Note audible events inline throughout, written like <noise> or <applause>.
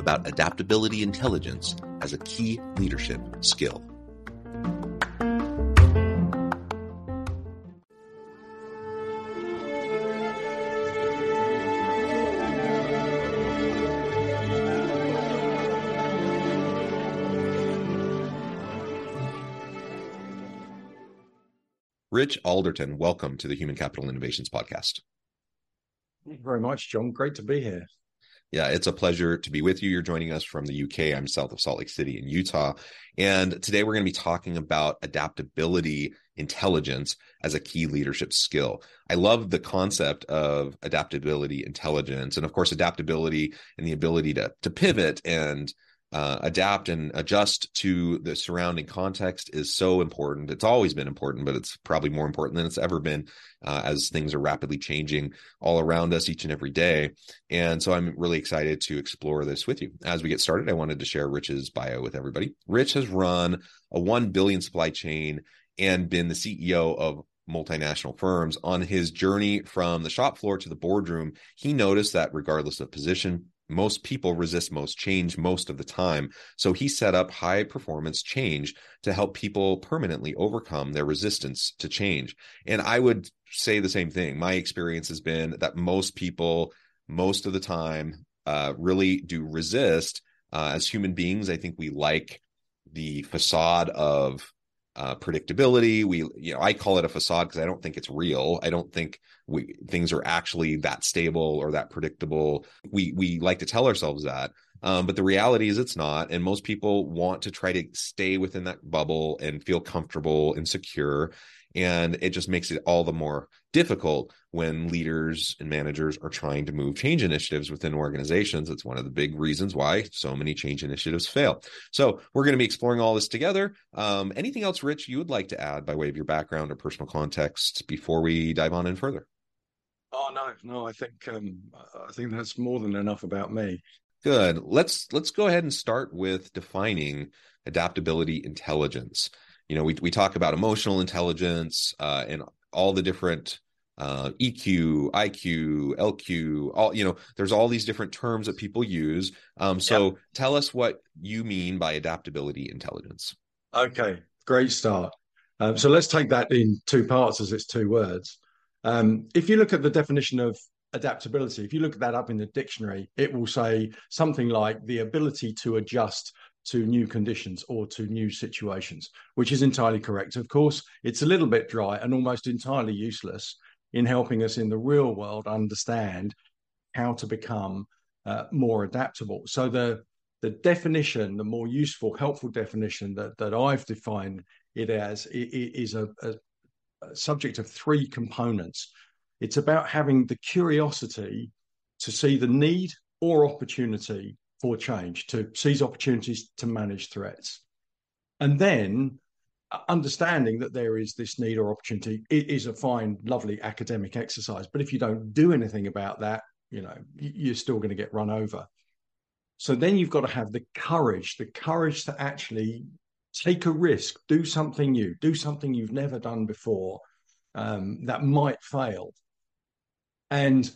about adaptability intelligence as a key leadership skill. Rich Alderton, welcome to the Human Capital Innovations Podcast. Thank you very much, John. Great to be here. Yeah, it's a pleasure to be with you. You're joining us from the UK. I'm south of Salt Lake City in Utah. And today we're going to be talking about adaptability intelligence as a key leadership skill. I love the concept of adaptability intelligence. And of course, adaptability and the ability to, to pivot and uh, adapt and adjust to the surrounding context is so important. It's always been important, but it's probably more important than it's ever been uh, as things are rapidly changing all around us each and every day. And so I'm really excited to explore this with you. As we get started, I wanted to share Rich's bio with everybody. Rich has run a 1 billion supply chain and been the CEO of multinational firms. On his journey from the shop floor to the boardroom, he noticed that regardless of position, most people resist most change most of the time. So he set up high performance change to help people permanently overcome their resistance to change. And I would say the same thing. My experience has been that most people, most of the time, uh, really do resist. Uh, as human beings, I think we like the facade of uh, predictability. We, you know, I call it a facade because I don't think it's real. I don't think we things are actually that stable or that predictable. We we like to tell ourselves that, um, but the reality is it's not. And most people want to try to stay within that bubble and feel comfortable and secure and it just makes it all the more difficult when leaders and managers are trying to move change initiatives within organizations. It's one of the big reasons why so many change initiatives fail. So we're going to be exploring all this together. Um, anything else, Rich, you would like to add by way of your background or personal context before we dive on in further? Oh no, no, I think um, I think that's more than enough about me. Good. Let's let's go ahead and start with defining adaptability intelligence you know we we talk about emotional intelligence uh, and all the different uh, EQ, IQ, LQ, all you know. There's all these different terms that people use. Um, so yep. tell us what you mean by adaptability intelligence. Okay, great start. Um, so let's take that in two parts, as it's two words. Um, if you look at the definition of adaptability, if you look at that up in the dictionary, it will say something like the ability to adjust to new conditions or to new situations, which is entirely correct. Of course, it's a little bit dry and almost entirely useless in helping us in the real world understand how to become uh, more adaptable. So the the definition, the more useful, helpful definition that that I've defined it as is a, a, a subject of three components. It's about having the curiosity to see the need or opportunity for change, to seize opportunities to manage threats. And then understanding that there is this need or opportunity it is a fine, lovely academic exercise. But if you don't do anything about that, you know, you're still going to get run over. So then you've got to have the courage, the courage to actually take a risk, do something new, do something you've never done before um, that might fail. And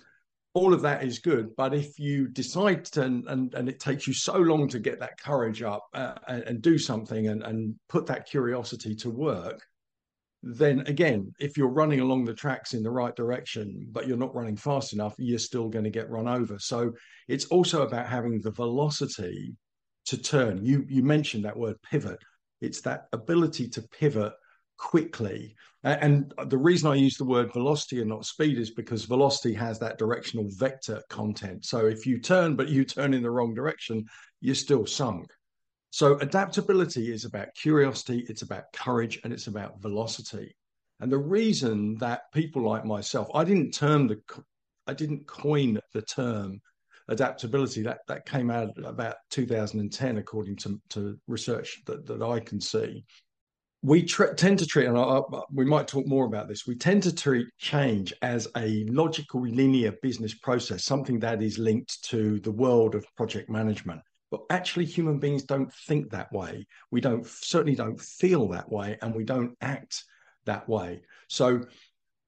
all of that is good. But if you decide to, and, and it takes you so long to get that courage up uh, and, and, do something and, and put that curiosity to work, then again, if you're running along the tracks in the right direction, but you're not running fast enough, you're still going to get run over. So it's also about having the velocity to turn. You you mentioned that word pivot. It's that ability to pivot quickly. And the reason I use the word velocity and not speed is because velocity has that directional vector content. So if you turn, but you turn in the wrong direction, you're still sunk. So adaptability is about curiosity, it's about courage, and it's about velocity. And the reason that people like myself, I didn't term the, I didn't coin the term adaptability. That that came out about 2010, according to, to research that, that I can see we tend to treat, and I, we might talk more about this, we tend to treat change as a logical, linear business process, something that is linked to the world of project management. But actually, human beings don't think that way. We don't certainly don't feel that way, and we don't act that way. So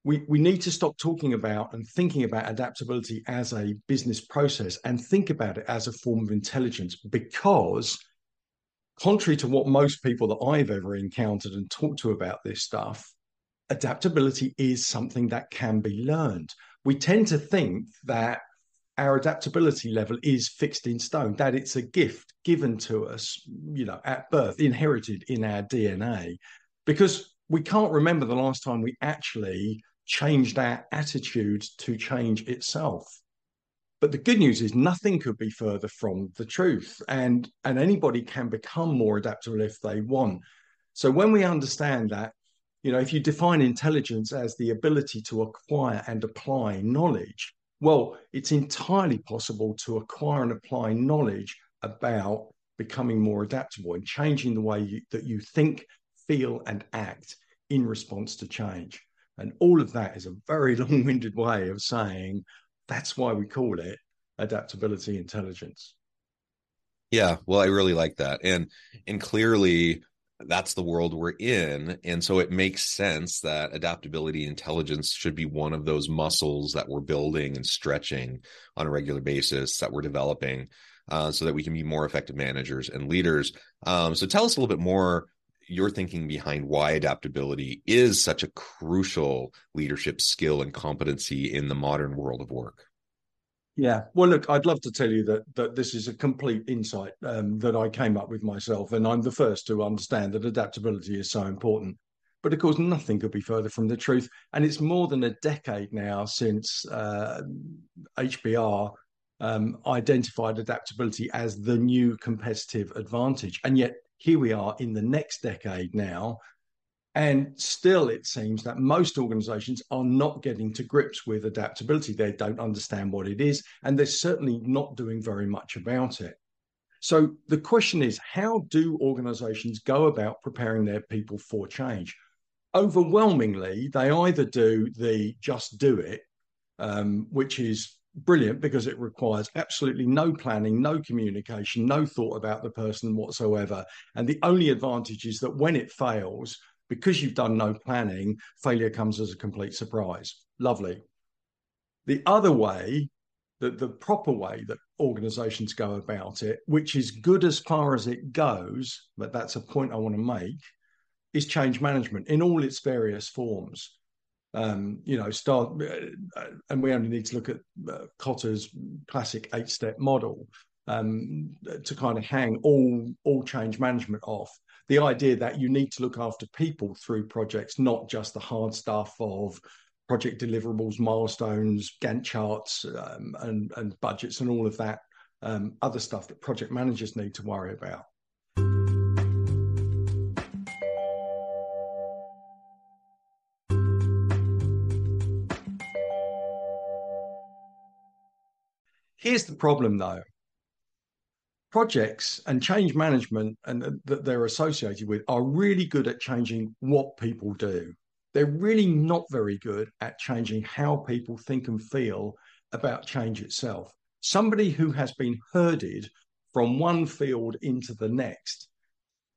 we, we need to stop talking about and thinking about adaptability as a business process and think about it as a form of intelligence because contrary to what most people that I've ever encountered and talked to about this stuff, adaptability is something that can be learned. We tend to think that our adaptability level is fixed in stone, that it's a gift given to us, you know, at birth, inherited in our DNA, because we can't remember the last time we actually changed our attitude to change itself. But the good news is nothing could be further from the truth. And, and anybody can become more adaptable if they want. So when we understand that, you know, if you define intelligence as the ability to acquire and apply knowledge, well, it's entirely possible to acquire and apply knowledge about becoming more adaptable and changing the way you, that you think, feel, and act in response to change. And all of that is a very <laughs> long winded way of saying that's why we call it adaptability intelligence. Yeah, well, I really like that. And and clearly that's the world we're in. And so it makes sense that adaptability intelligence should be one of those muscles that we're building and stretching on a regular basis that we're developing uh, so that we can be more effective managers and leaders. Um, so tell us a little bit more your thinking behind why adaptability is such a crucial leadership skill and competency in the modern world of work. Yeah, well, look, I'd love to tell you that that this is a complete insight um, that I came up with myself, and I'm the first to understand that adaptability is so important. But of course, nothing could be further from the truth. And it's more than a decade now since uh, HBR um, identified adaptability as the new competitive advantage, and yet here we are in the next decade now. And still, it seems that most organizations are not getting to grips with adaptability. They don't understand what it is, and they're certainly not doing very much about it. So, the question is how do organizations go about preparing their people for change? Overwhelmingly, they either do the just do it, um, which is brilliant because it requires absolutely no planning, no communication, no thought about the person whatsoever. And the only advantage is that when it fails, because you've done no planning, failure comes as a complete surprise. Lovely. The other way, the, the proper way that organizations go about it, which is good as far as it goes, but that's a point I want to make, is change management in all its various forms um, you know, start, uh, and we only need to look at uh, Kotter's classic eight-step model um, to kind of hang all all change management off. The idea that you need to look after people through projects, not just the hard stuff of project deliverables, milestones, Gantt charts, um, and and budgets, and all of that um, other stuff that project managers need to worry about. Here's the problem, though. Projects and change management and uh, that they're associated with are really good at changing what people do. They're really not very good at changing how people think and feel about change itself. Somebody who has been herded from one field into the next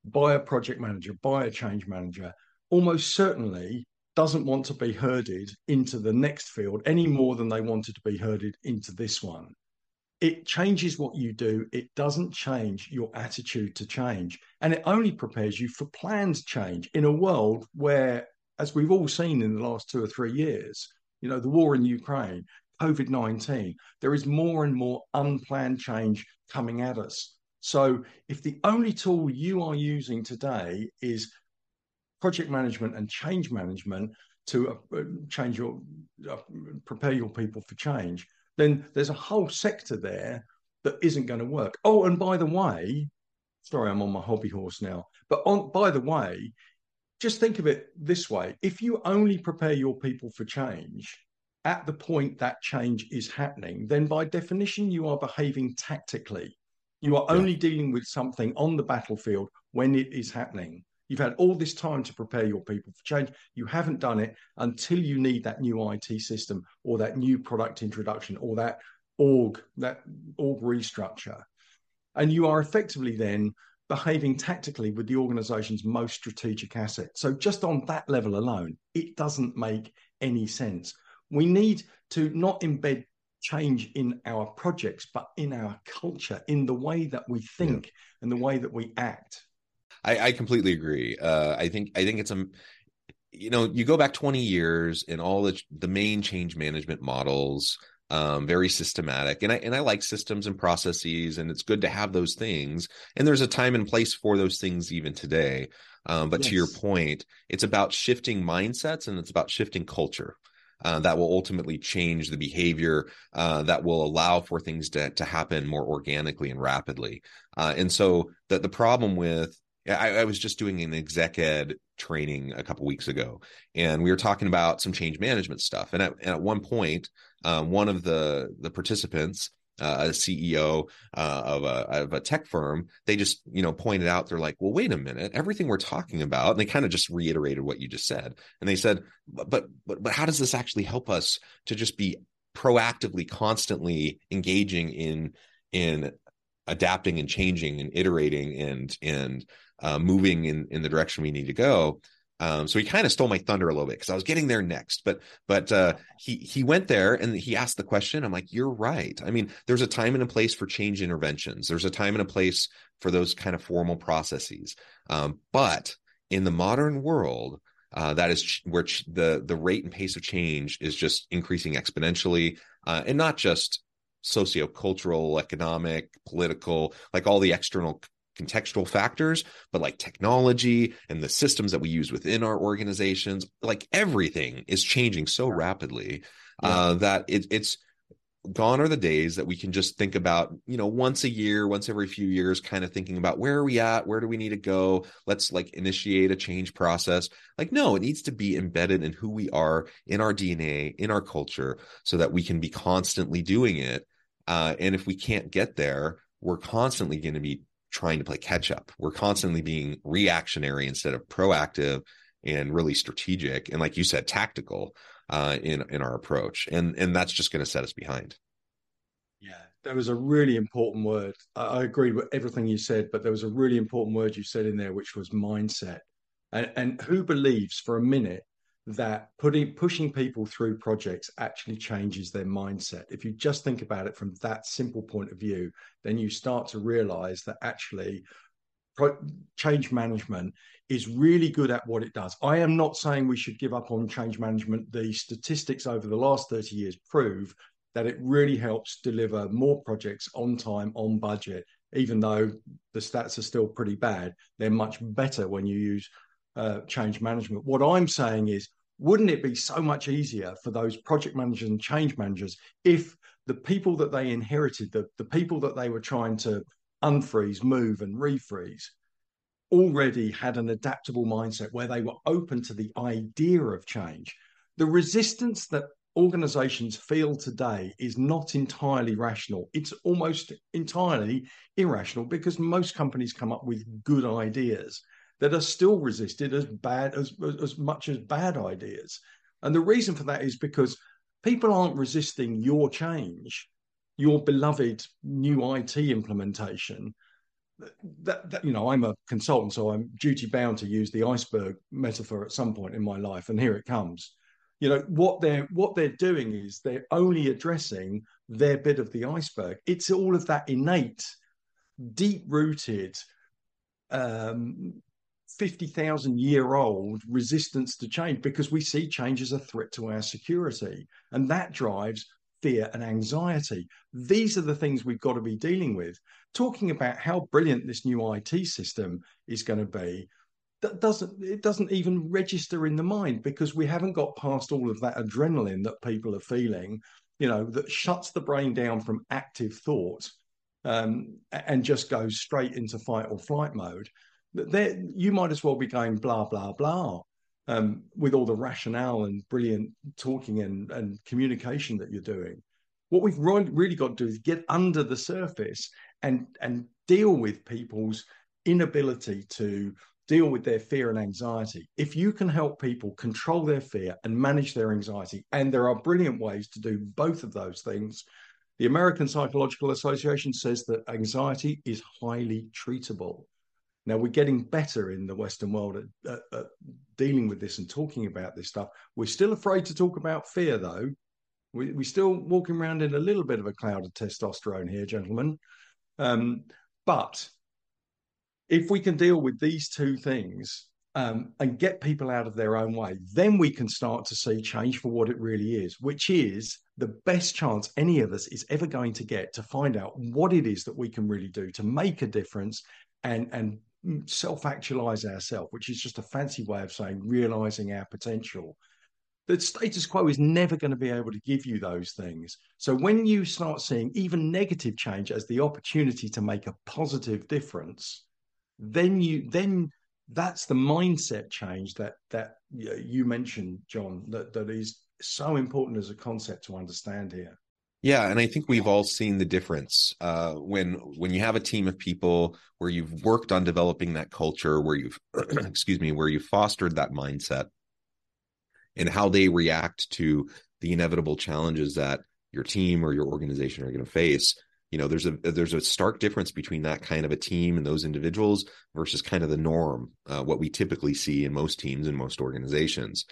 by a project manager, by a change manager, almost certainly doesn't want to be herded into the next field any more than they wanted to be herded into this one. It changes what you do. It doesn't change your attitude to change. And it only prepares you for planned change in a world where, as we've all seen in the last two or three years, you know, the war in Ukraine, COVID 19, there is more and more unplanned change coming at us. So if the only tool you are using today is project management and change management to uh, change your uh, prepare your people for change then there's a whole sector there that isn't going to work. Oh and by the way sorry i'm on my hobby horse now but on by the way just think of it this way. If you only prepare your people for change at the point that change is happening then by definition you are behaving tactically. You are only yeah. dealing with something on the battlefield when it is happening You've had all this time to prepare your people for change. You haven't done it until you need that new IT system or that new product introduction or that org, that org restructure. And you are effectively then behaving tactically with the organization's most strategic asset. So just on that level alone, it doesn't make any sense. We need to not embed change in our projects, but in our culture, in the way that we think yeah. and the way that we act. I, I completely agree. Uh, I think I think it's a you know you go back 20 years and all the the main change management models um, very systematic and I and I like systems and processes and it's good to have those things and there's a time and place for those things even today um, but yes. to your point it's about shifting mindsets and it's about shifting culture uh, that will ultimately change the behavior uh, that will allow for things to, to happen more organically and rapidly. Uh, and so the, the problem with I, I was just doing an exec ed training a couple weeks ago, and we were talking about some change management stuff. And at, and at one point, um, one of the the participants, uh, a CEO uh, of, a, of a tech firm, they just you know pointed out they're like, well, wait a minute, everything we're talking about, and they kind of just reiterated what you just said, and they said, but but but how does this actually help us to just be proactively, constantly engaging in in adapting and changing and iterating and and uh, moving in in the direction we need to go. Um, so he kind of stole my thunder a little bit because I was getting there next. But but uh, he he went there and he asked the question. I'm like, you're right. I mean, there's a time and a place for change interventions. There's a time and a place for those kind of formal processes. Um, but in the modern world, uh, that is ch- where ch- the the rate and pace of change is just increasing exponentially, uh, and not just socio-cultural, economic, political, like all the external contextual factors, but like technology and the systems that we use within our organizations, like everything is changing so rapidly yeah. uh, that it, it's gone are the days that we can just think about, you know, once a year, once every few years, kind of thinking about where are we at? Where do we need to go? Let's like initiate a change process. Like, no, it needs to be embedded in who we are, in our DNA, in our culture, so that we can be constantly doing it. Uh, and if we can't get there, we're constantly going to be trying to play catch up. We're constantly being reactionary instead of proactive and really strategic and like you said tactical uh, in in our approach. And and that's just going to set us behind. Yeah there was a really important word. I, I agree with everything you said but there was a really important word you said in there which was mindset. And, and who believes for a minute that putting pushing people through projects actually changes their mindset. If you just think about it from that simple point of view then you start to realize that actually change management is really good at what it does. I am not saying we should give up on change management. The statistics over the last 30 years prove that it really helps deliver more projects on time on budget. Even though the stats are still pretty bad they're much better when you use uh, change management. What I'm saying is, wouldn't it be so much easier for those project managers and change managers if the people that they inherited, the, the people that they were trying to unfreeze, move, and refreeze, already had an adaptable mindset where they were open to the idea of change? The resistance that organizations feel today is not entirely rational. It's almost entirely irrational because most companies come up with good ideas that are still resisted as bad as as much as bad ideas. And the reason for that is because people aren't resisting your change, your beloved new IT implementation. that, that, you know i'm a consultant so i'm duty bound to use the iceberg metaphor at some point in my life and here it comes you know what they're what they're doing is they're only addressing their bit of the iceberg it's all of that innate deep rooted um 50,000 year old resistance to change because we see change as a threat to our security. And that drives fear and anxiety. These are the things we've got to be dealing with. Talking about how brilliant this new IT system is going to be that doesn't it doesn't even register in the mind because we haven't got past all of that adrenaline that people are feeling you know that shuts the brain down from active thought um, and just goes straight into fight or flight mode there you might as well be going blah blah blah um, with all the rationale and brilliant talking and, and communication that you're doing what we've really got to do is get under the surface and and deal with people's inability to deal with their fear and anxiety. If you can help people control their fear and manage their anxiety, and there are brilliant ways to do both of those things, the American Psychological Association says that anxiety is highly treatable. Now, we're getting better in the Western world at, at, at dealing with this and talking about this stuff. We're still afraid to talk about fear, though. We, we're still walking around in a little bit of a cloud of testosterone here, gentlemen. Um, but if we can deal with these two things um, and get people out of their own way, then we can start to see change for what it really is, which is the best chance any of us is ever going to get to find out what it is that we can really do to make a difference and and self actualize ourselves, which is just a fancy way of saying realizing our potential the status quo is never going to be able to give you those things. So when you start seeing even negative change as the opportunity to make a positive difference, then you then that's the mindset change that that you mentioned, John, that that is so important as a concept to understand here. Yeah, and I think we've all seen the difference uh, when when you have a team of people where you've worked on developing that culture, where you've <clears throat> excuse me, where you fostered that mindset and how they react to the inevitable challenges that your team or your organization are going to face you know there's a there's a stark difference between that kind of a team and those individuals versus kind of the norm uh, what we typically see in most teams and most organizations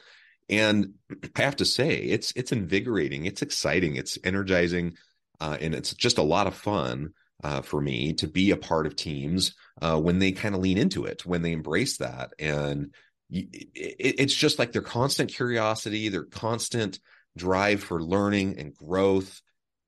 and i have to say it's it's invigorating it's exciting it's energizing uh, and it's just a lot of fun uh, for me to be a part of teams uh, when they kind of lean into it when they embrace that and it's just like their constant curiosity, their constant drive for learning and growth.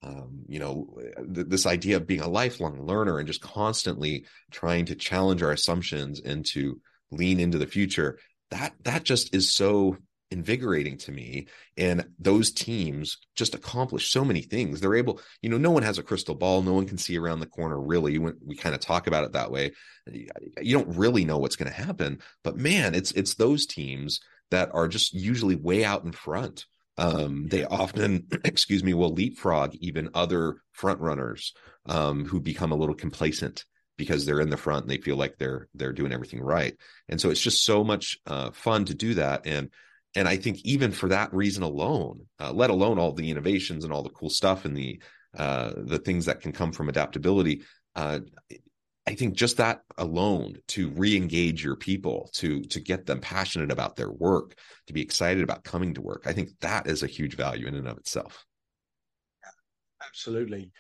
Um, you know, th- this idea of being a lifelong learner and just constantly trying to challenge our assumptions and to lean into the future. That that just is so invigorating to me and those teams just accomplish so many things. They're able you know no one has a crystal ball. No one can see around the corner really when we kind of talk about it that way. You don't really know what's going to happen but man it's it's those teams that are just usually way out in front. Um, they often <clears throat> excuse me will leapfrog even other front runners um, who become a little complacent because they're in the front and they feel like they're they're doing everything right. And so it's just so much uh, fun to do that and and I think even for that reason alone, uh, let alone all the innovations and all the cool stuff and the uh, the things that can come from adaptability, uh, I think just that alone to re-engage your people, to to get them passionate about their work, to be excited about coming to work, I think that is a huge value in and of itself. Absolutely,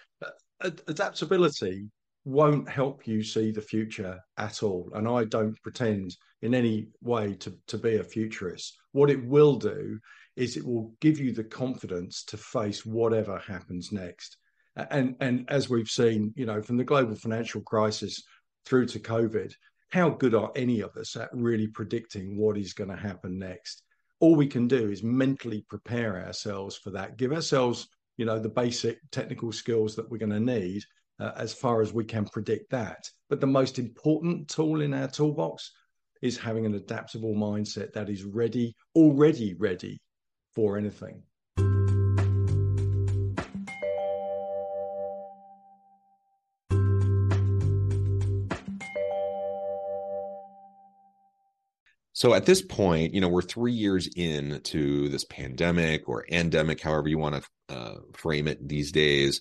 adaptability won't help you see the future at all. And I don't pretend in any way to, to be a futurist. What it will do is it will give you the confidence to face whatever happens next. And and as we've seen, you know, from the global financial crisis through to COVID, how good are any of us at really predicting what is going to happen next? All we can do is mentally prepare ourselves for that, give ourselves, you know, the basic technical skills that we're going to need uh, as far as we can predict that. But the most important tool in our toolbox is having an adaptable mindset that is ready, already ready for anything. So at this point, you know, we're three years into this pandemic or endemic, however you want to uh, frame it these days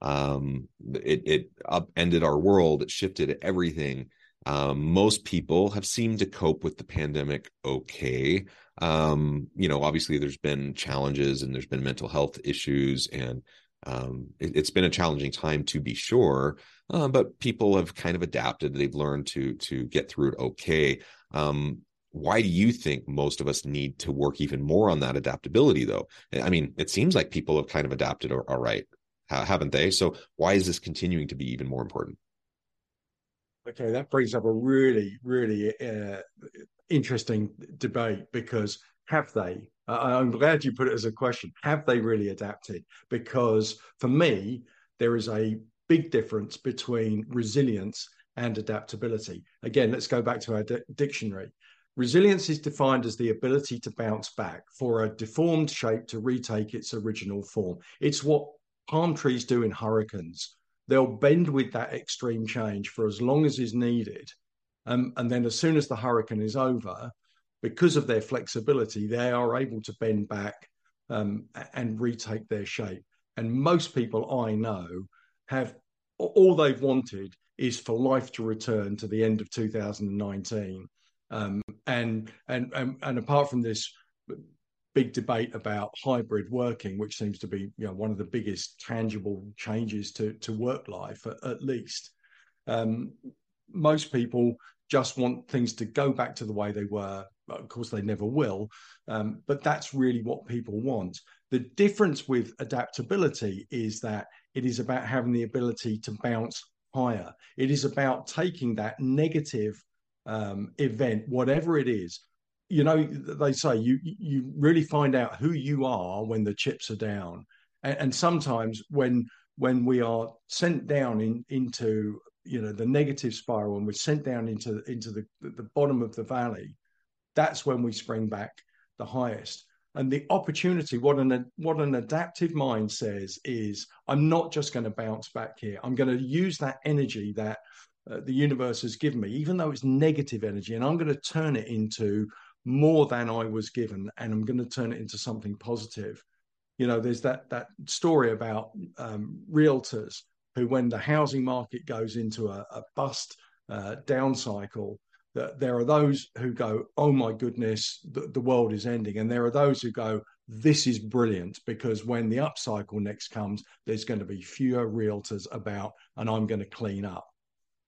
Um, it it upended our world. It shifted everything. Um, most people have seemed to cope with the pandemic okay. Um, you know, obviously there's been challenges and there's been mental health issues, and um, it, has been a challenging time to be sure. Uh, but people have kind of adapted. They've learned to to get through it okay. Um, why do you think most of us need to work even more on that adaptability, though? I mean, it seems like people have kind of adapted all right, haven't they? So why is this continuing to be even more important? Okay, that brings up a really, really uh, interesting debate because have they? I'm glad you put it as a question. Have they really adapted? Because for me, there is a big difference between resilience and adaptability. Again, let's go back to our di- dictionary. Resilience is defined as the ability to bounce back for a deformed shape to retake its original form. It's what palm trees do in hurricanes they'll bend with that extreme change for as long as is needed. Um, and then, as soon as the hurricane is over, because of their flexibility, they are able to bend back um, and retake their shape. And most people I know have all they've wanted is for life to return to the end of 2019. Um, and, and and and apart from this big debate about hybrid working, which seems to be you know one of the biggest tangible changes to to work life at, least. Um, most people just want things to go back to the way they were. Of course, they never will, um, but that's really what people want. The difference with adaptability is that it is about having the ability to bounce higher. It is about taking that negative um, event, whatever it is, you know they say you you really find out who you are when the chips are down. And, and sometimes when when we are sent down in into you know the negative spiral and we're sent down into into the the bottom of the valley that's when we spring back the highest. And the opportunity what an what an adaptive mind says is i'm not just going to bounce back here. I'm going to use that energy that uh, the universe has given me even though it's negative energy and i'm going to turn it into more than I was given, and I'm going to turn it into something positive. You know, there's that that story about um, realtors who, when the housing market goes into a, a bust uh, down cycle, that there are those who go, "Oh my goodness, the, the world is ending," and there are those who go, "This is brilliant," because when the upcycle next comes, there's going to be fewer realtors about, and I'm going to clean up.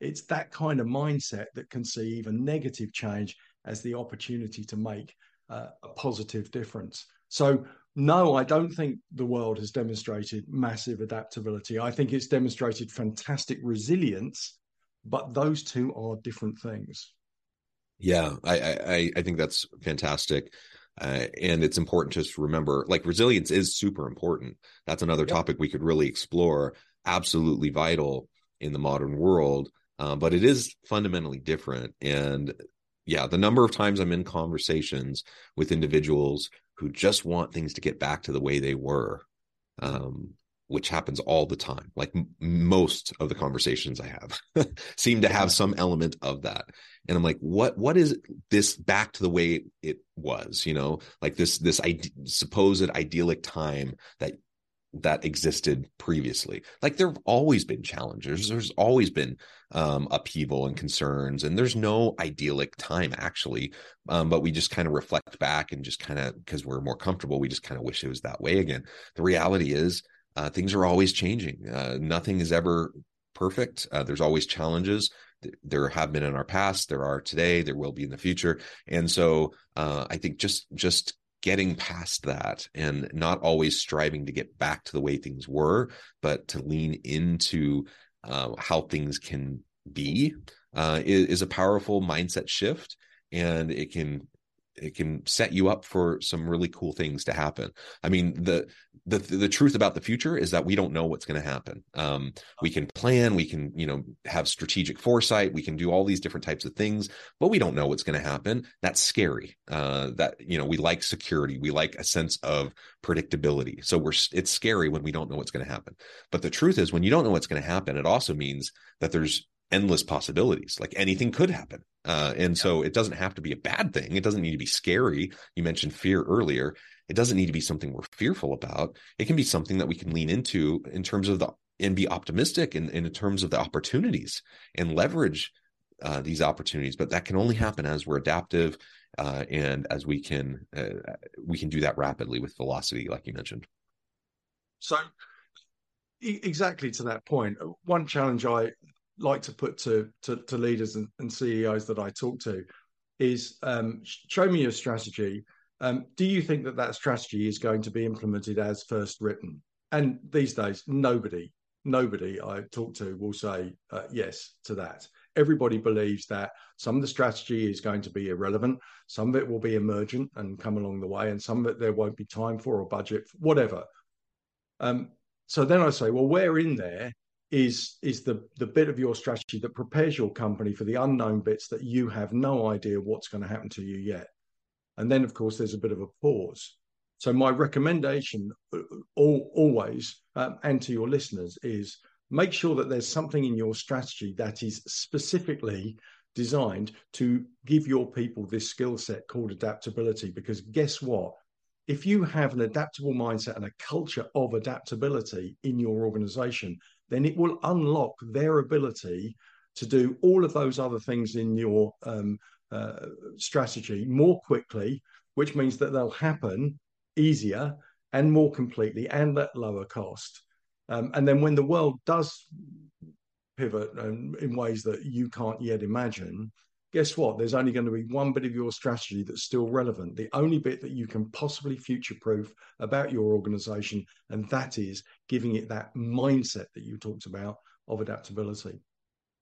It's that kind of mindset that can see even negative change as the opportunity to make uh, a positive difference. So, no, I don't think the world has demonstrated massive adaptability. I think it's demonstrated fantastic resilience, but those two are different things. Yeah, I I, I think that's fantastic. Uh, and it's important to remember like resilience is super important. That's another yep. topic we could really explore. Absolutely vital in the modern world. Uh, but it is fundamentally different. And yeah, the number of times I'm in conversations with individuals who just want things to get back to the way they were, um, which happens all the time. Like m- most of the conversations I have <laughs> seem to have some element of that. And I'm like, what, what is this back to the way it was, you know, like this, this ide- supposed idyllic time that that existed previously. Like there've always been challenges. There's always been um, upheaval and concerns, and there's no idyllic time actually. Um, but we just kind of reflect back and just kind of because we're more comfortable, we just kind of wish it was that way again. The reality is, uh, things are always changing. Uh, nothing is ever perfect. Uh, there's always challenges. There have been in our past. There are today. There will be in the future. And so uh, I think just just getting past that and not always striving to get back to the way things were, but to lean into uh, how things can be uh, is, is, a powerful mindset shift. And it can it can set you up for some really cool things to happen. I mean, the the the truth about the future is that we don't know what's going to happen. Um, we can plan, we can you know have strategic foresight, we can do all these different types of things, but we don't know what's going to happen. That's scary. Uh, that you know we like security, we like a sense of predictability. So we're it's scary when we don't know what's going to happen. But the truth is, when you don't know what's going to happen, it also means that there's endless possibilities. Like anything could happen. Uh, and yeah. so it doesn't have to be a bad thing. It doesn't need to be scary. You mentioned fear earlier. It doesn't need to be something we're fearful about. It can be something that we can lean into in terms of the and be optimistic in, in terms of the opportunities and leverage uh, these opportunities. But that can only happen as we're adaptive uh, and as we can uh, we can do that rapidly with velocity, like you mentioned. So, exactly to that point, one challenge I like to put to to, to leaders and, and, CEOs that I talk to is um, show me your strategy. Um, do you think that that strategy is going to be implemented as first written? And these days, nobody, nobody I talk to will say uh, yes to that. Everybody believes that some of the strategy is going to be irrelevant, some of it will be emergent and come along the way, and some of it there won't be time for or budget, whatever. Um, so then I say, well, where in there is is the the bit of your strategy that prepares your company for the unknown bits that you have no idea what's going to happen to you yet. And then of course there's a bit of a pause. So my recommendation uh, all, always um, and to your listeners is make sure that there's something in your strategy that is specifically designed to give your people this skill set called adaptability. Because guess what? If you have an adaptable mindset and a culture of adaptability in your organization then it will unlock their ability to do all of those other things in your um, uh, strategy more quickly, which means that they'll happen easier and more completely and at lower cost. Um, and then when the world does pivot in ways that you can't yet imagine, guess what? There's only going to be one bit of your strategy that's still relevant. The only bit that you can possibly future proof about your organization, and that is giving it that mindset that you talked about of adaptability.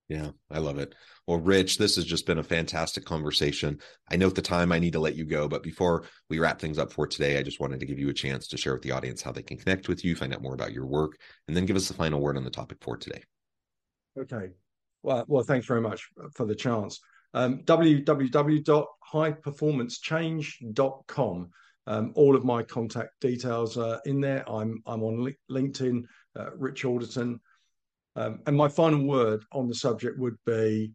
Yeah, I love it. Well, Rich, this has just been a fantastic conversation. I note the time I need to let you go, but before we wrap things up for today, I just wanted to give you a chance to share with the audience how they can connect with you, find out more about your work, and then give us the final word on the topic for today. Okay. Well, well, thanks very much uh, for the chance um, www.highperformancechange.com. Um, all of my contact details are in there. I'm I'm on LinkedIn, uh, Rich Alderton. Um, and my final word on the subject would be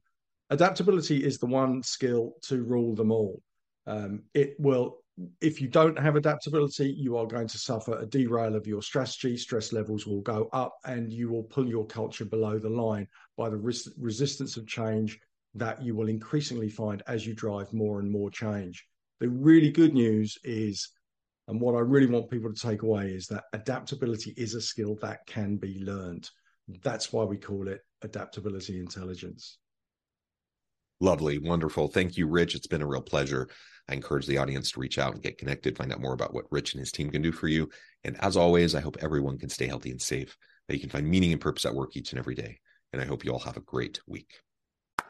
adaptability is the one skill to rule them all. Um, it will, if you don't have adaptability, you are going to suffer a derail of your strategy. Stress levels will go up and you will pull your culture below the line by the res- resistance of change that you will increasingly find as you drive more and more change. The really good news is, and what I really want people to take away is that adaptability is a skill that can be learned. That's why we call it adaptability intelligence. Lovely, wonderful. Thank you, Rich. It's been a real pleasure. I encourage the audience to reach out and get connected, find out more about what Rich and his team can do for you. And as always, I hope everyone can stay healthy and safe, that you can find meaning and purpose at work each and every day. And I hope you all have a great week.